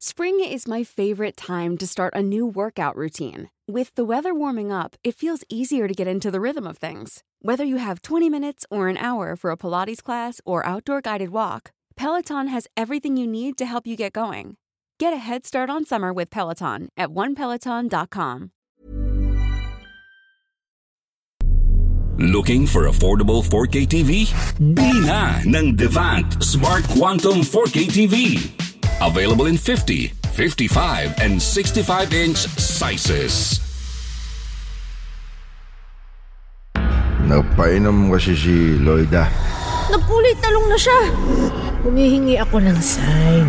Spring is my favorite time to start a new workout routine. With the weather warming up, it feels easier to get into the rhythm of things. Whether you have 20 minutes or an hour for a Pilates class or outdoor guided walk, Peloton has everything you need to help you get going. Get a head start on summer with Peloton at onepeloton.com. Looking for affordable 4K TV? Bili na ng Devant Smart Quantum 4K TV. Available in 50, 55, and 65 inch sizes. Nagpainom kasi si Loida. Nagkulay talong na siya. Humihingi ako ng sign.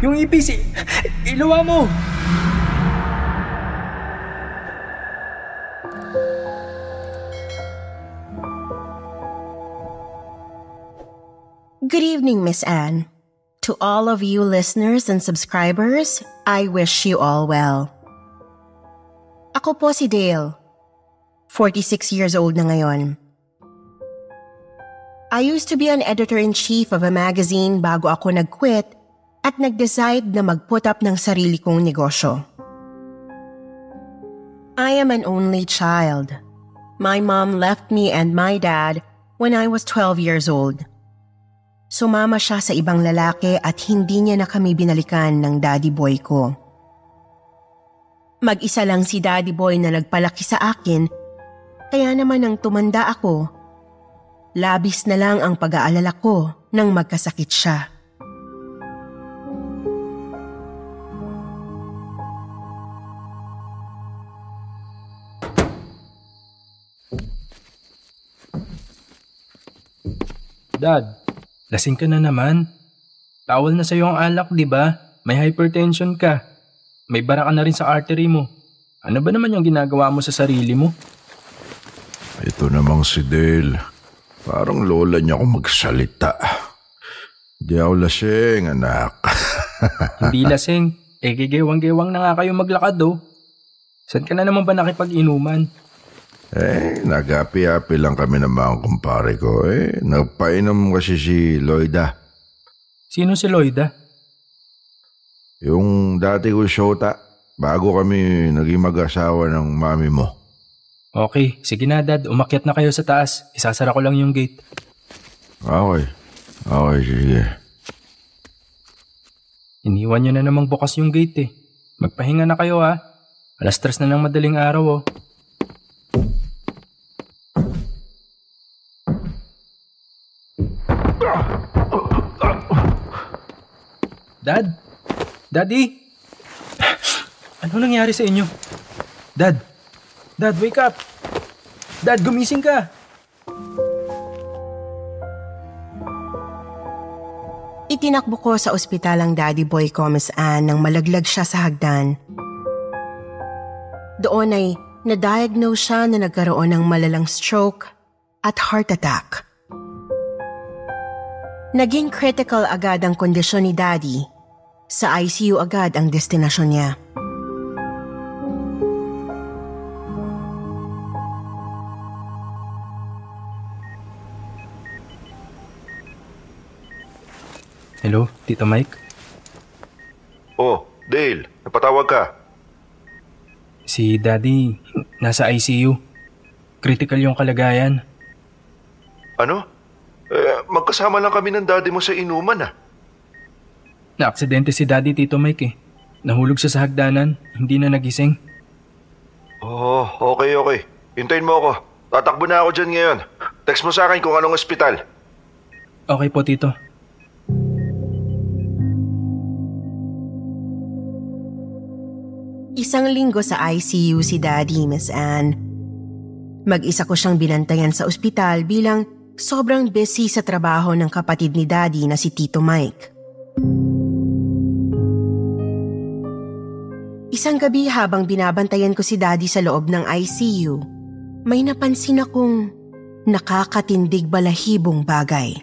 Yung EPC, iluwa mo! Good evening, Miss Anne. To all of you listeners and subscribers, I wish you all well. Ako po si Dale. 46 years old na ngayon. I used to be an editor-in-chief of a magazine bago ako nag-quit at nag-decide na mag-put up ng sarili kong negosyo. I am an only child. My mom left me and my dad when I was 12 years old. Sumama siya sa ibang lalaki at hindi niya na kami binalikan ng daddy boy ko. Mag-isa lang si daddy boy na nagpalaki sa akin, kaya naman nang tumanda ako, labis na lang ang pag-aalala ko nang magkasakit siya. Dad, lasing ka na naman. Tawal na sa'yo ang alak, di ba? May hypertension ka. May bara ka na rin sa artery mo. Ano ba naman yung ginagawa mo sa sarili mo? Ito namang si Dale. Parang lola niya ako magsalita. Di ako lasing, anak. Hindi lasing. Eh, gigewang-gewang na nga kayo maglakad, oh. Saan ka na naman ba nakipag-inuman? Eh, nagapi-api lang kami ng mga kumpare ko. Eh, nagpainom kasi si Loida. Sino si Loida? Yung dati ko shota, bago kami naging mag-asawa ng mami mo. Okay, sige na dad, umakyat na kayo sa taas. Isasara ko lang yung gate. Okay. Okay, sige. Iniwan nyo na namang bukas yung gate eh. Magpahinga na kayo ha. Alas tres na ng madaling araw oh. Dad? Daddy? Ano nangyari sa inyo? Dad? Dad, wake up! Dad, gumising ka! Itinakbo ko sa ospital ang daddy boy ko, Miss Anne, nang malaglag siya sa hagdan. Doon ay na-diagnose siya na nagkaroon ng malalang stroke at heart attack. Naging critical agad ang kondisyon ni daddy. Sa ICU agad ang destinasyon niya. Hello, Tito Mike? Oh, Dale, napatawag ka. Si Daddy, nasa ICU. Critical yung kalagayan. Ano? Eh, magkasama lang kami ng daddy mo sa inuman ah. Na-aksidente si Daddy, Tito Mike eh. Nahulog siya sa hagdanan, hindi na nagising. Oh, okay, okay. Hintayin mo ako. Tatakbo na ako dyan ngayon. Text mo sa akin kung anong ospital. Okay po, Tito. Isang linggo sa ICU si Daddy, Miss Anne. Mag-isa ko siyang binantayan sa ospital bilang sobrang busy sa trabaho ng kapatid ni Daddy na si Tito Mike. Isang gabi habang binabantayan ko si Daddy sa loob ng ICU, may napansin akong nakakatindig balahibong bagay.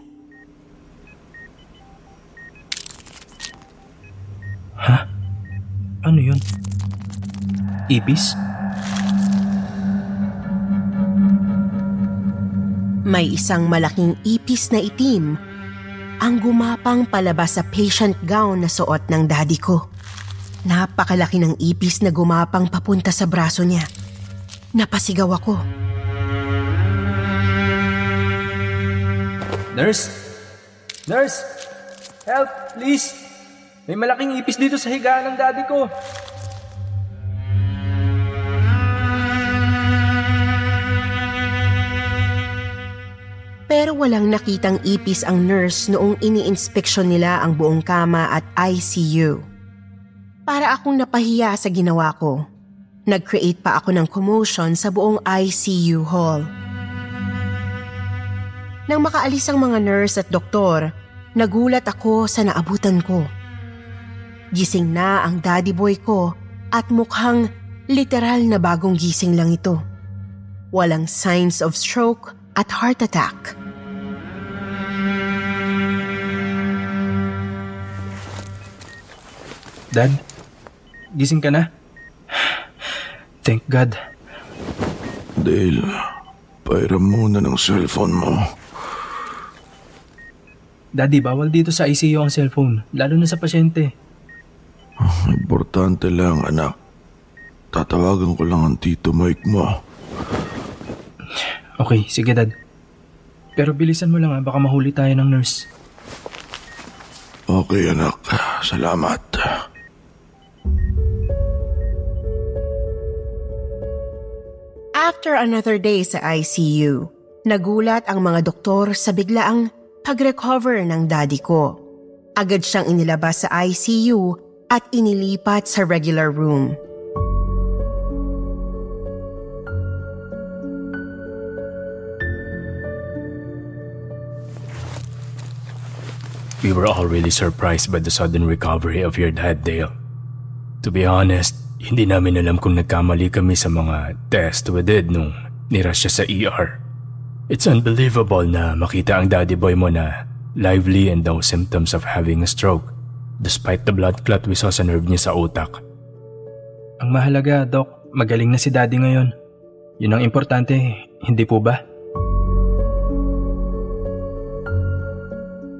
Ano yun? Ibis? May isang malaking ipis na itim ang gumapang palabas sa patient gown na suot ng daddy ko. Napakalaki ng ipis na gumapang papunta sa braso niya. Napasigaw ako. Nurse? Nurse? Help, please! May malaking ipis dito sa higaan ng daddy ko. Pero walang nakitang ipis ang nurse noong ini-inspeksyon nila ang buong kama at ICU. Para akong napahiya sa ginawa ko. Nag-create pa ako ng commotion sa buong ICU hall. Nang makaalis ang mga nurse at doktor, nagulat ako sa naabutan ko. Gising na ang daddy boy ko at mukhang literal na bagong gising lang ito. Walang signs of stroke at heart attack. Dad, gising ka na? Thank God. Dale, pairam muna ng cellphone mo. Daddy, bawal dito sa ICU ang cellphone, lalo na sa pasyente. Importante lang, anak. Tatawagan ko lang ang tito Mike mo. Okay, sige dad. Pero bilisan mo lang ha, baka mahuli tayo ng nurse. Okay, anak. Salamat. After another day sa ICU, nagulat ang mga doktor sa biglaang pag-recover ng daddy ko. Agad siyang inilabas sa ICU at inilipat sa regular room. We were all really surprised by the sudden recovery of your dad, Dale. To be honest, hindi namin alam kung nagkamali kami sa mga test we did nung nirush siya sa ER. It's unbelievable na makita ang daddy boy mo na lively and no symptoms of having a stroke despite the blood clot we saw sa nerve niya sa utak. Ang mahalaga, Doc, magaling na si daddy ngayon. Yun ang importante, hindi po ba?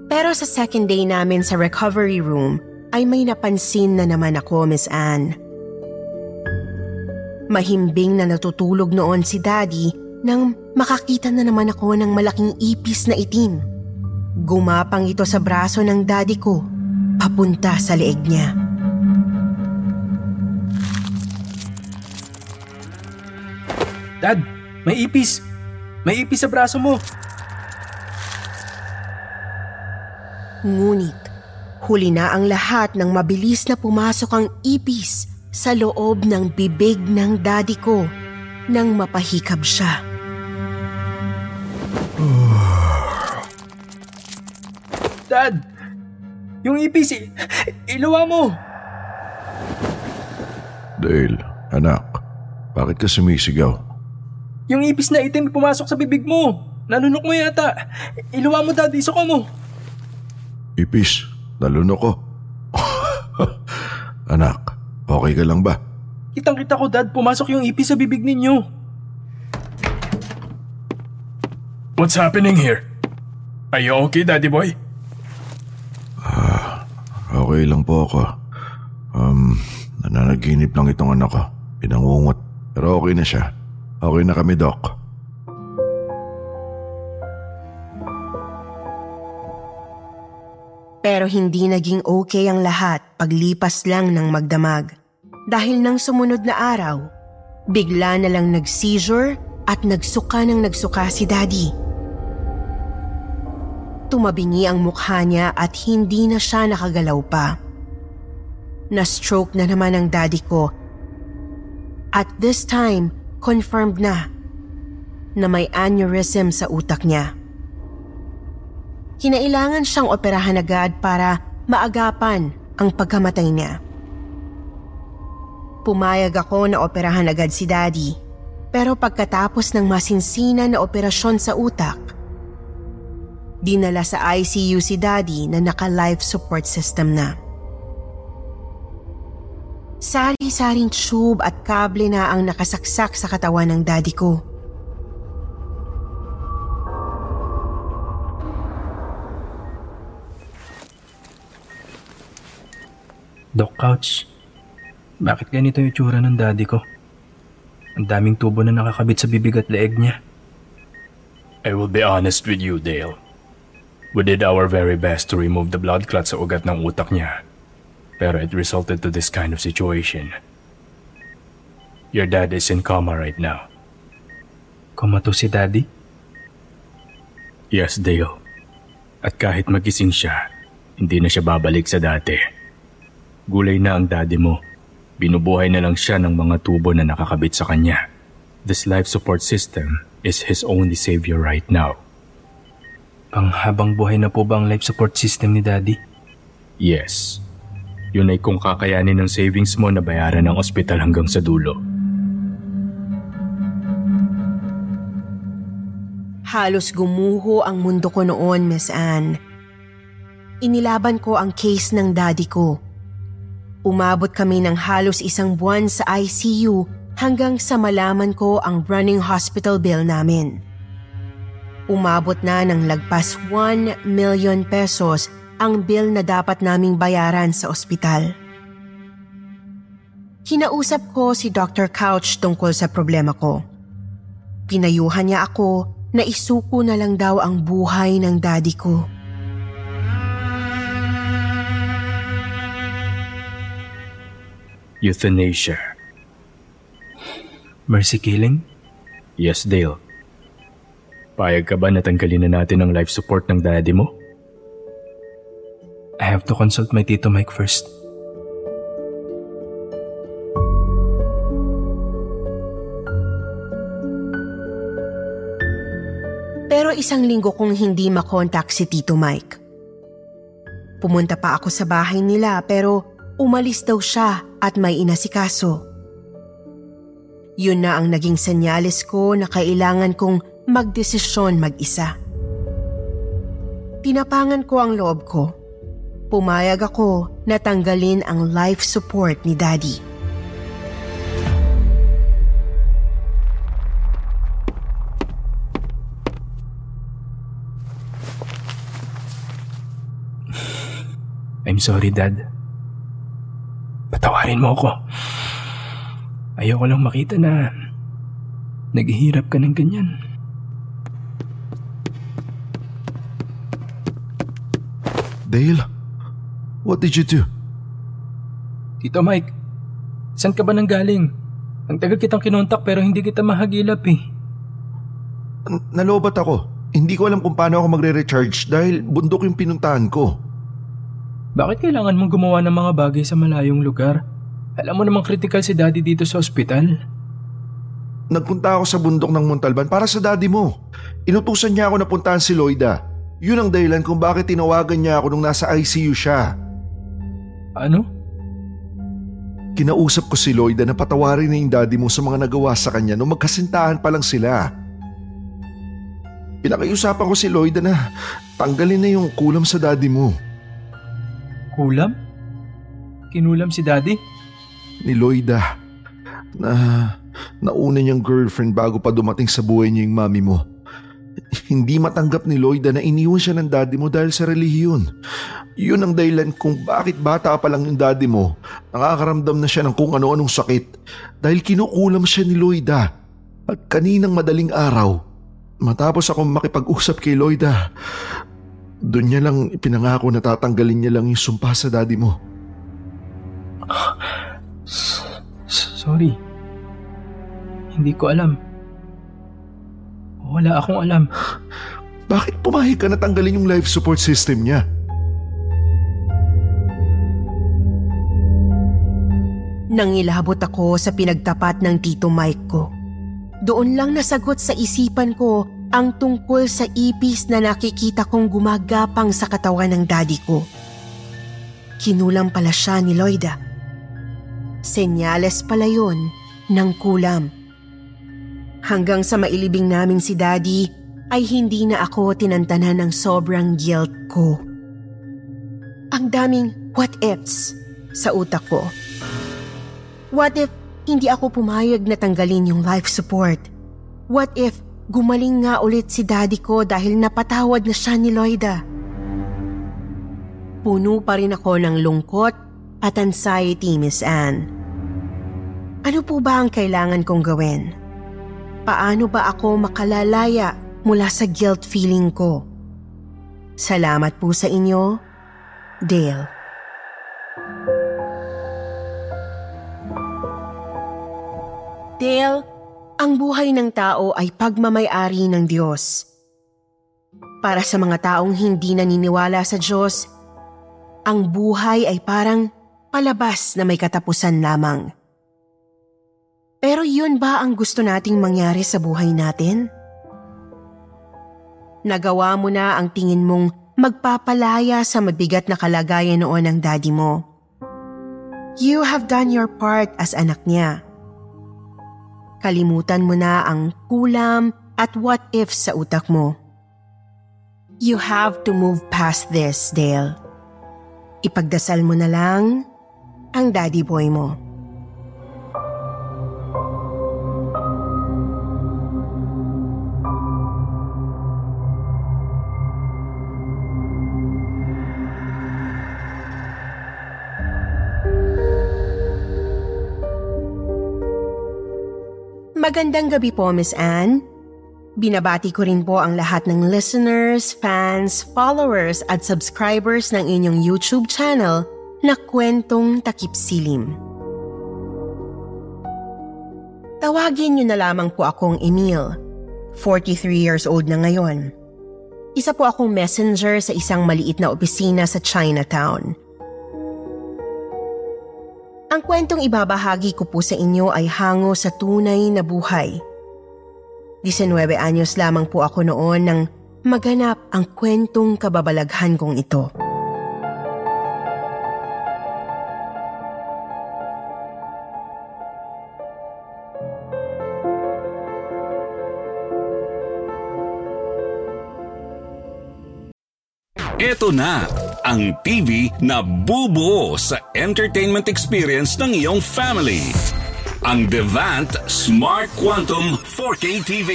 Pero sa second day namin sa recovery room ay may napansin na naman ako, Miss Anne. Mahimbing na natutulog noon si Daddy nang makakita na naman ako ng malaking ipis na itim. Gumapang ito sa braso ng daddy ko, papunta sa leeg niya. Dad, may ipis! May ipis sa braso mo! Ngunit, huli na ang lahat nang mabilis na pumasok ang ipis sa loob ng bibig ng daddy ko nang mapahikab siya. Dad! Yung ipis, iluwa mo! Dale, anak. Bakit ka sumisigaw? Yung ipis na itim pumasok sa bibig mo! Nanunok mo yata! Iluwa mo, Dad! Isuka mo! Ipis, nalunok ko. anak, okay ka lang ba? Kitang-kita ko, Dad. Pumasok yung ipis sa bibig ninyo. What's happening here? Are you okay, Daddy Boy? Okay lang po ako. Um, nananaginip lang itong anak ko. Pinangungot. Pero okay na siya. Okay na kami, Doc. Pero hindi naging okay ang lahat paglipas lang ng magdamag. Dahil nang sumunod na araw, bigla na lang nag-seizure at nagsuka ng nagsuka si Daddy. Tumabingi ang mukha niya at hindi na siya nakagalaw pa. Na-stroke na naman ang daddy ko. At this time, confirmed na na may aneurysm sa utak niya. Kinailangan siyang operahan agad para maagapan ang pagkamatay niya. Pumayag ako na operahan agad si Daddy. Pero pagkatapos ng masinsina na operasyon sa utak, dinala sa ICU si Daddy na naka-life support system na. Sari-saring tube at kable na ang nakasaksak sa katawan ng daddy ko. Doc Couch, bakit ganito yung tsura ng daddy ko? Ang daming tubo na nakakabit sa bibig at leeg niya. I will be honest with you, Dale. We did our very best to remove the blood clot sa ugat ng utak niya. Pero it resulted to this kind of situation. Your dad is in coma right now. Kumato si daddy? Yes, Dale. At kahit magising siya, hindi na siya babalik sa dati. Gulay na ang daddy mo. Binubuhay na lang siya ng mga tubo na nakakabit sa kanya. This life support system is his only savior right now. Panghabang buhay na po ba ang life support system ni daddy? Yes. Yun ay kung kakayanin ng savings mo na bayaran ng ospital hanggang sa dulo. Halos gumuho ang mundo ko noon, Miss Anne. Inilaban ko ang case ng daddy ko. Umabot kami ng halos isang buwan sa ICU hanggang sa malaman ko ang running hospital bill namin. Umabot na ng lagpas 1 million pesos ang bill na dapat naming bayaran sa ospital. Kinausap ko si Dr. Couch tungkol sa problema ko. Pinayuhan niya ako na isuko na lang daw ang buhay ng daddy ko. Euthanasia. Mercy killing? Yes, Dale. Payag ka ba na tanggalin na natin ang life support ng daddy mo? I have to consult my Tito Mike first. Pero isang linggo kong hindi makontak si Tito Mike. Pumunta pa ako sa bahay nila pero umalis daw siya at may inasikaso. Yun na ang naging senyales ko na kailangan kong magdesisyon mag-isa. Tinapangan ko ang loob ko. Pumayag ako na tanggalin ang life support ni Daddy. I'm sorry, Dad. Patawarin mo ako. Ayoko lang makita na naghihirap ka ng ganyan. Dale, what did you do? Tito Mike, saan ka ba nang galing? Ang tagal kitang kinontak pero hindi kita mahagilap eh. N- nalobat ako. Hindi ko alam kung paano ako magre-recharge dahil bundok yung pinuntahan ko. Bakit kailangan mong gumawa ng mga bagay sa malayong lugar? Alam mo namang critical si daddy dito sa ospital. Nagpunta ako sa bundok ng Montalban para sa daddy mo. Inutusan niya ako na puntahan si Loida. Yun ang dahilan kung bakit tinawagan niya ako nung nasa ICU siya. Ano? Kinausap ko si Loida na patawarin na yung daddy mo sa mga nagawa sa kanya nung magkasintahan pa lang sila. Pinakiusapan ko si Loida na tanggalin na yung kulam sa daddy mo. Kulam? Kinulam si daddy? Ni Loida na nauna niyang girlfriend bago pa dumating sa buhay niya yung mami mo. Hindi matanggap ni Loida na iniwan siya ng daddy mo dahil sa relihiyon. Yun ang dahilan kung bakit bata pa lang yung daddy mo, nakakaramdam na siya ng kung ano-anong sakit dahil kinukulam siya ni Loida. At kaninang madaling araw, matapos akong makipag-usap kay Loida, doon niya lang ipinangako na tatanggalin niya lang yung sumpa sa daddy mo. Sorry. Hindi ko alam. Wala akong alam. Bakit pumayag ka na tanggalin yung life support system niya? Nangilabot ako sa pinagtapat ng Tito Mike ko. Doon lang nasagot sa isipan ko ang tungkol sa ipis na nakikita kong gumagapang sa katawan ng daddy ko. Kinulam pala siya ni Loida. Senyales pala yun ng kulam. Hanggang sa mailibing namin si daddy ay hindi na ako tinantanan ng sobrang guilt ko. Ang daming what ifs sa utak ko. What if hindi ako pumayag na tanggalin yung life support? What if gumaling nga ulit si daddy ko dahil napatawad na siya ni Loida? Puno pa rin ako ng lungkot at anxiety, Miss Anne. Ano po ba ang kailangan kong gawin? Paano ba ako makalalaya mula sa guilt feeling ko? Salamat po sa inyo, Dale. Dale, ang buhay ng tao ay pagmamayari ng Diyos. Para sa mga taong hindi naniniwala sa Diyos, ang buhay ay parang palabas na may katapusan lamang. Pero yun ba ang gusto nating mangyari sa buhay natin? Nagawa mo na ang tingin mong magpapalaya sa mabigat na kalagayan noon ng daddy mo. You have done your part as anak niya. Kalimutan mo na ang kulam at what if sa utak mo. You have to move past this, Dale. Ipagdasal mo na lang ang daddy boy mo. Magandang gabi po, Miss Anne. Binabati ko rin po ang lahat ng listeners, fans, followers at subscribers ng inyong YouTube channel na Kwentong Takip Silim. Tawagin niyo na lamang po akong Emil, 43 years old na ngayon. Isa po akong messenger sa isang maliit na opisina sa Chinatown. Ang kwentong ibabahagi ko po sa inyo ay hango sa tunay na buhay. 19 anyos lamang po ako noon nang maganap ang kwentong kababalaghan kong ito. Ito na ang TV na bubuo sa entertainment experience ng iyong family. Ang Devant Smart Quantum 4K TV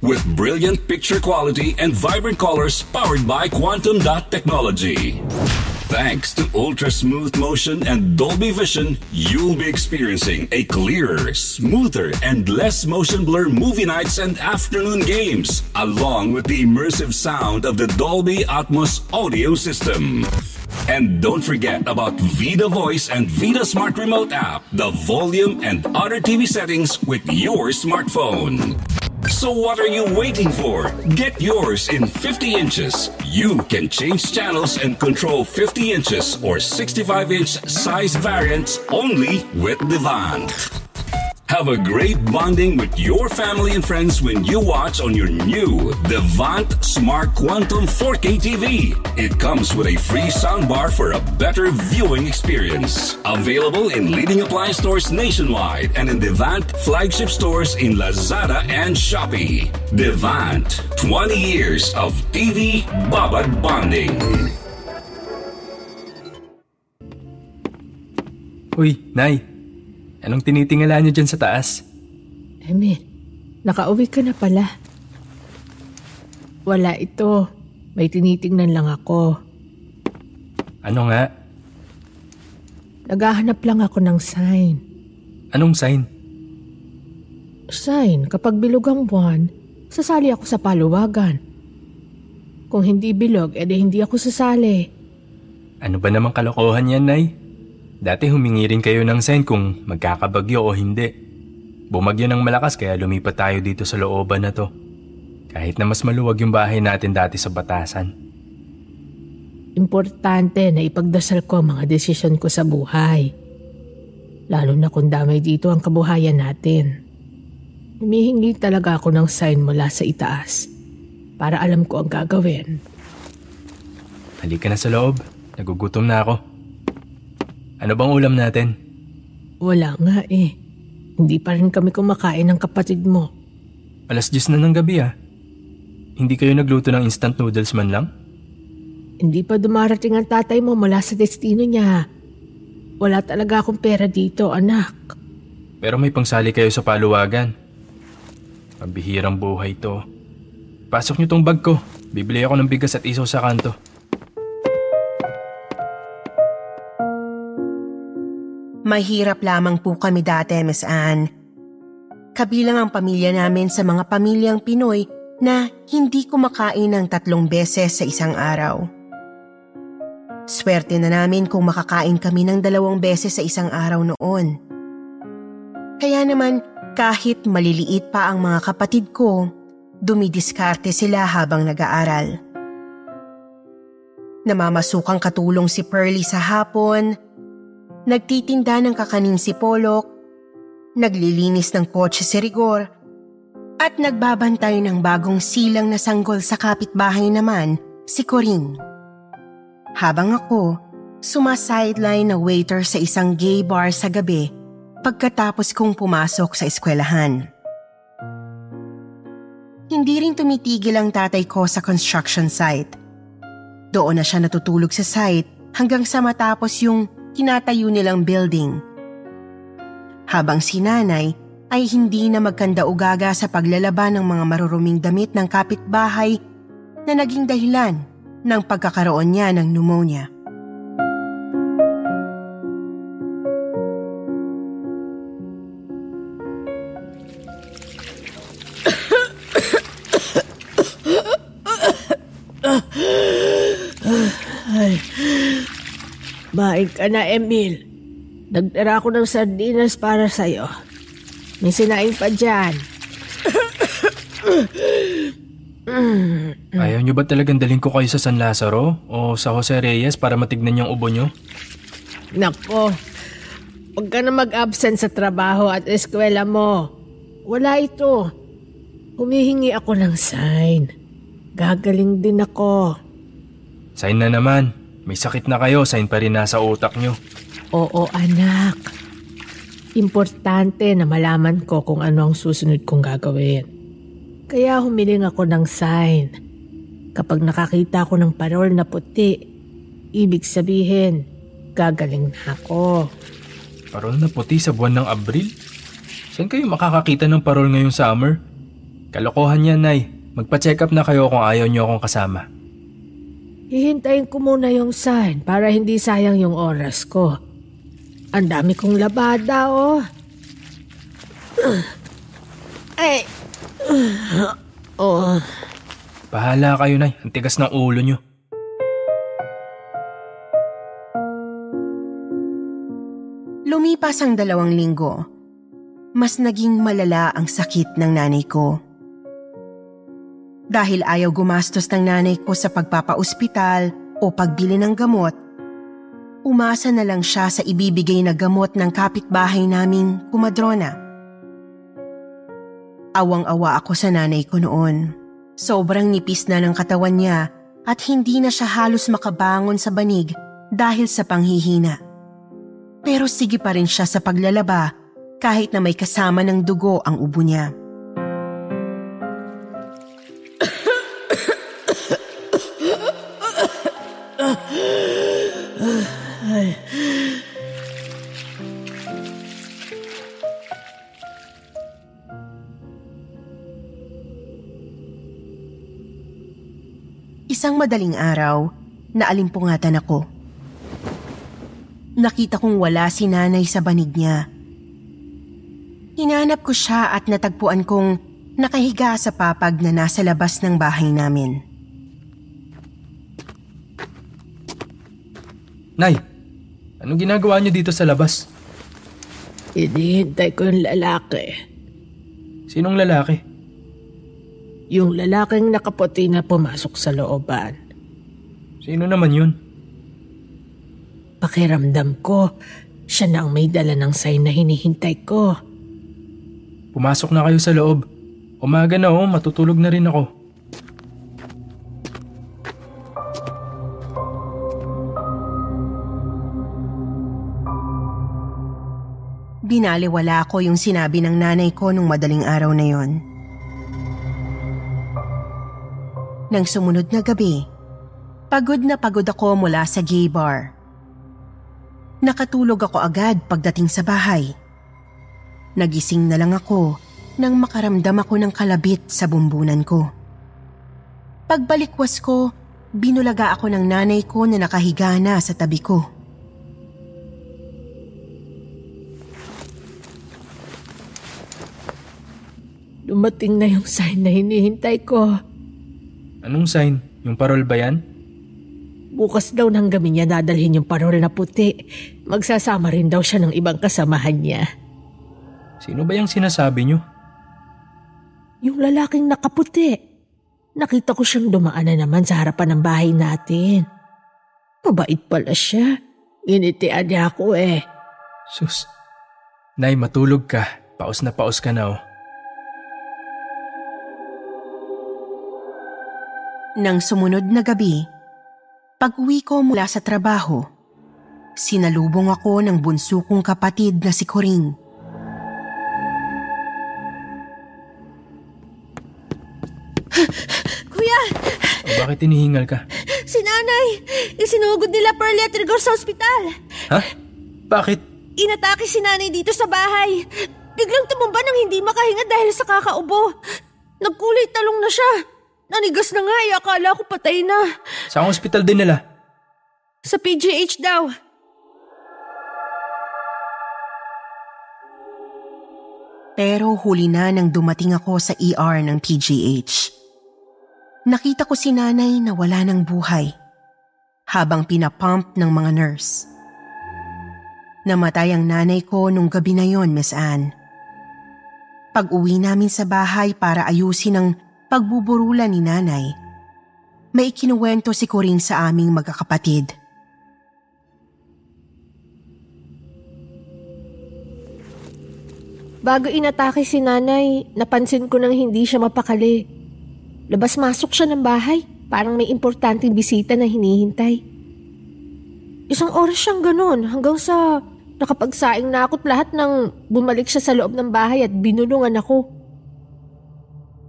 with brilliant picture quality and vibrant colors powered by Quantum Dot Technology. Thanks to ultra smooth motion and Dolby Vision, you'll be experiencing a clearer, smoother, and less motion blur movie nights and afternoon games, along with the immersive sound of the Dolby Atmos audio system. And don't forget about Vida Voice and Vida Smart Remote app, the volume and other TV settings with your smartphone. So what are you waiting for? Get yours in 50 inches. You can change channels and control 50 inches or 65 inch size variants only with Devant. Have a great bonding with your family and friends when you watch on your new Devant Smart Quantum 4K TV. It comes with a free soundbar for a better viewing experience. Available in leading appliance stores nationwide and in Devant flagship stores in Lazada and Shopee. Devant, 20 years of TV Babad bonding. Uy, Nay. Anong tinitingala niyo dyan sa taas? Emil, nakauwi ka na pala. Wala ito. May tinitingnan lang ako. Ano nga? Naghahanap lang ako ng sign. Anong sign? Sign, kapag bilog ang buwan, sasali ako sa paluwagan. Kung hindi bilog, edi hindi ako sasali. Ano ba namang kalokohan yan, Nay? Dati humingi rin kayo ng sign kung magkakabagyo o hindi. Bumagyo ng malakas kaya lumipat tayo dito sa looban na to. Kahit na mas maluwag yung bahay natin dati sa batasan. Importante na ipagdasal ko ang mga desisyon ko sa buhay. Lalo na kung damay dito ang kabuhayan natin. Humihingi talaga ako ng sign mula sa itaas para alam ko ang gagawin. Halika na sa loob. Nagugutom na ako. Ano bang ulam natin? Wala nga eh. Hindi pa rin kami kumakain ng kapatid mo. Alas 10 na ng gabi ah. Hindi kayo nagluto ng instant noodles man lang? Hindi pa dumarating ang tatay mo mula sa destino niya. Wala talaga akong pera dito, anak. Pero may pangsali kayo sa paluwagan. Pambihirang buhay to. Pasok niyo tong bag ko. Bibili ako ng bigas at isaw sa kanto. Mahirap lamang po kami dati, Miss Anne. Kabilang ang pamilya namin sa mga pamilyang Pinoy na hindi kumakain ng tatlong beses sa isang araw. Swerte na namin kung makakain kami ng dalawang beses sa isang araw noon. Kaya naman kahit maliliit pa ang mga kapatid ko, dumidiskarte sila habang nag-aaral. Namamasukang katulong si Pearly sa hapon, nagtitinda ng kakaning si Polok, naglilinis ng kotse si Rigor, at nagbabantay ng bagong silang na sanggol sa kapitbahay naman si Coring. Habang ako, sumasideline na waiter sa isang gay bar sa gabi pagkatapos kong pumasok sa eskwelahan. Hindi rin tumitigil ang tatay ko sa construction site. Doon na siya natutulog sa site hanggang sa matapos yung tinatayo nilang building. Habang si nanay ay hindi na magkanda-ugaga sa paglalaba ng mga maruruming damit ng kapitbahay na naging dahilan ng pagkakaroon niya ng pneumonia. Baik ka na, Emil. Nagdara ako ng sardinas para sa'yo. May sinaing pa dyan. Ayaw nyo ba talagang dalhin ko kayo sa San Lazaro o sa Jose Reyes para matignan yung ubo nyo? Nako, huwag ka na mag-absent sa trabaho at eskwela mo. Wala ito. Humihingi ako ng sign. Gagaling din ako. Sign na naman. May sakit na kayo, sign pa rin nasa utak nyo. Oo, anak. Importante na malaman ko kung ano ang susunod kong gagawin. Kaya humiling ako ng sign. Kapag nakakita ko ng parol na puti, ibig sabihin, gagaling na ako. Parol na puti sa buwan ng Abril? Saan kayo makakakita ng parol ngayong summer? Kalokohan yan, Nay. Magpa-check up na kayo kung ayaw niyo akong kasama. Hihintayin ko muna yung sign para hindi sayang yung oras ko. Ang dami kong labada, oh. Ay. Oh. Bahala kayo, Nay. Ang tigas ng ulo nyo. Lumipas ang dalawang linggo. Mas naging malala ang sakit ng nanay ko. Dahil ayaw gumastos ng nanay ko sa pagpapaospital o pagbili ng gamot, umasa na lang siya sa ibibigay na gamot ng kapitbahay naming kumadrona. Awang-awa ako sa nanay ko noon. Sobrang nipis na ng katawan niya at hindi na siya halos makabangon sa banig dahil sa panghihina. Pero sige pa rin siya sa paglalaba kahit na may kasama ng dugo ang ubo niya. Isang madaling araw, naalimpungatan ako. Nakita kong wala si nanay sa banig niya. Hinanap ko siya at natagpuan kong nakahiga sa papag na nasa labas ng bahay namin. Nay, anong ginagawa niyo dito sa labas? Hinihintay ko yung lalaki. Sinong lalaki? Yung lalaking nakaputi na pumasok sa looban. Sino naman yun? Pakiramdam ko, siya na ang may dala ng sign na hinihintay ko. Pumasok na kayo sa loob. Umaga na oh, matutulog na rin ako. Binaliwala ko yung sinabi ng nanay ko nung madaling araw na yon. Nang sumunod na gabi, pagod na pagod ako mula sa gay bar. Nakatulog ako agad pagdating sa bahay. Nagising na lang ako nang makaramdam ako ng kalabit sa bumbunan ko. Pagbalikwas ko, binulaga ako ng nanay ko na nakahiga na sa tabi ko. Dumating na yung sign na hinihintay ko. Anong sign? Yung parol ba yan? Bukas daw nang gabi niya dadalhin yung parol na puti. Magsasama rin daw siya ng ibang kasamahan niya. Sino ba yung sinasabi nyo? Yung lalaking nakaputi. Nakita ko siyang dumaan na naman sa harapan ng bahay natin. Mabait pala siya. Initian niya ako eh. Sus. Nay, matulog ka. Paus na paus ka na oh. Nang sumunod na gabi, pag-uwi ko mula sa trabaho, sinalubong ako ng bunso kong kapatid na si Coring. Kuya, O, bakit tinihingal ka? si nanay, isinugod nila Pearlie at Rigor sa ospital. Ha? Bakit? Inatake si nanay dito sa bahay. Biglang tumumba nang hindi makahinga dahil sa kakaubo. Nagkulay talong na siya. Nanigas na nga eh, akala ko patay na. Sa ospital din nila? Sa PGH daw. Pero huli na nang dumating ako sa ER ng PGH. Nakita ko si nanay na wala ng buhay habang pinapump ng mga nurse. Namatay ang nanay ko nung gabi na yon, Miss Anne. Pag uwi namin sa bahay para ayusin ang pagbuburulan ni nanay, may ikinuwento si Corinne sa aming magkakapatid. Bago inatake si nanay, napansin ko nang hindi siya mapakali. Labas-masok siya ng bahay, parang may importanteng bisita na hinihintay. Isang oras siyang ganun hanggang sa nakapagsaing na ako't lahat nang bumalik siya sa loob ng bahay at binulungan ako.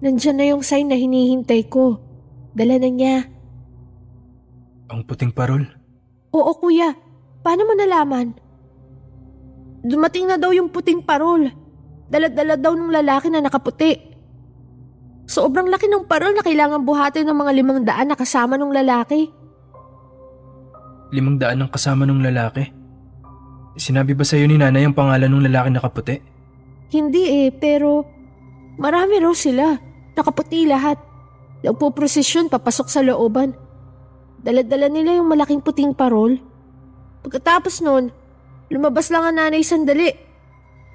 Nandyan na yung sign na hinihintay ko. Dala na niya. Ang puting parol? Oo kuya, paano mo nalaman? Dumating na daw yung puting parol. Dala-dala daw ng lalaki na nakaputi. Sobrang laki ng parol na kailangan buhatin ng mga limang daan na kasama ng lalaki. Limang daan ang kasama ng lalaki? Sinabi ba sa'yo ni nanay ang pangalan ng lalaki nakaputi? Hindi eh, pero marami raw sila. Nakaputi lahat. Nagpo-prosesyon papasok sa looban. Dala-dala nila yung malaking puting parol. Pagkatapos nun, lumabas lang ang nanay sandali.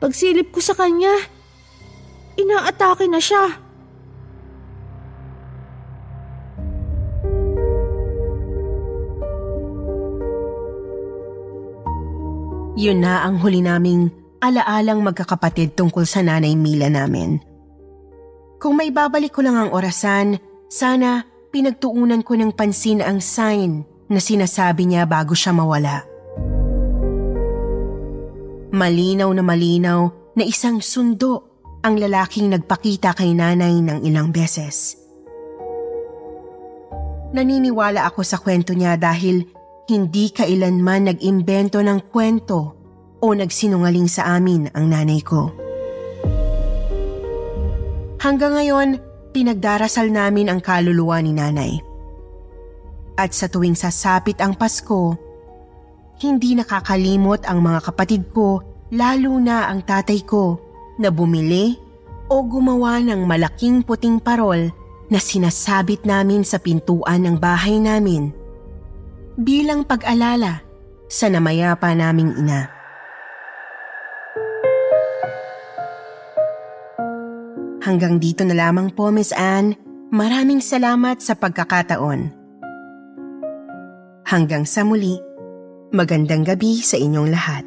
Pagsilip ko sa kanya, inaatake na siya. Yun na ang huli naming alaalang magkakapatid tungkol sa nanay Mila namin. Kung may babalik ko lang ang orasan, sana pinagtuunan ko ng pansin ang sign na sinasabi niya bago siya mawala. Malinaw na malinaw na isang sundo ang lalaking nagpakita kay nanay ng ilang beses. Naniniwala ako sa kwento niya dahil hindi kailanman nag-imbento ng kwento o nagsinungaling sa amin ang nanay ko. Hanggang ngayon, pinagdarasal namin ang kaluluwa ni nanay. At sa tuwing sasapit ang Pasko, hindi nakakalimot ang mga kapatid ko, lalo na ang tatay ko, na bumili o gumawa ng malaking puting parol na sinasabit namin sa pintuan ng bahay namin bilang pag-alala sa namayapa naming ina. Hanggang dito na lamang po, Miss Anne. Maraming salamat sa pagkakataon. Hanggang sa muli, magandang gabi sa inyong lahat.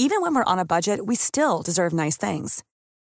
Even when we're on a budget, we still deserve nice things.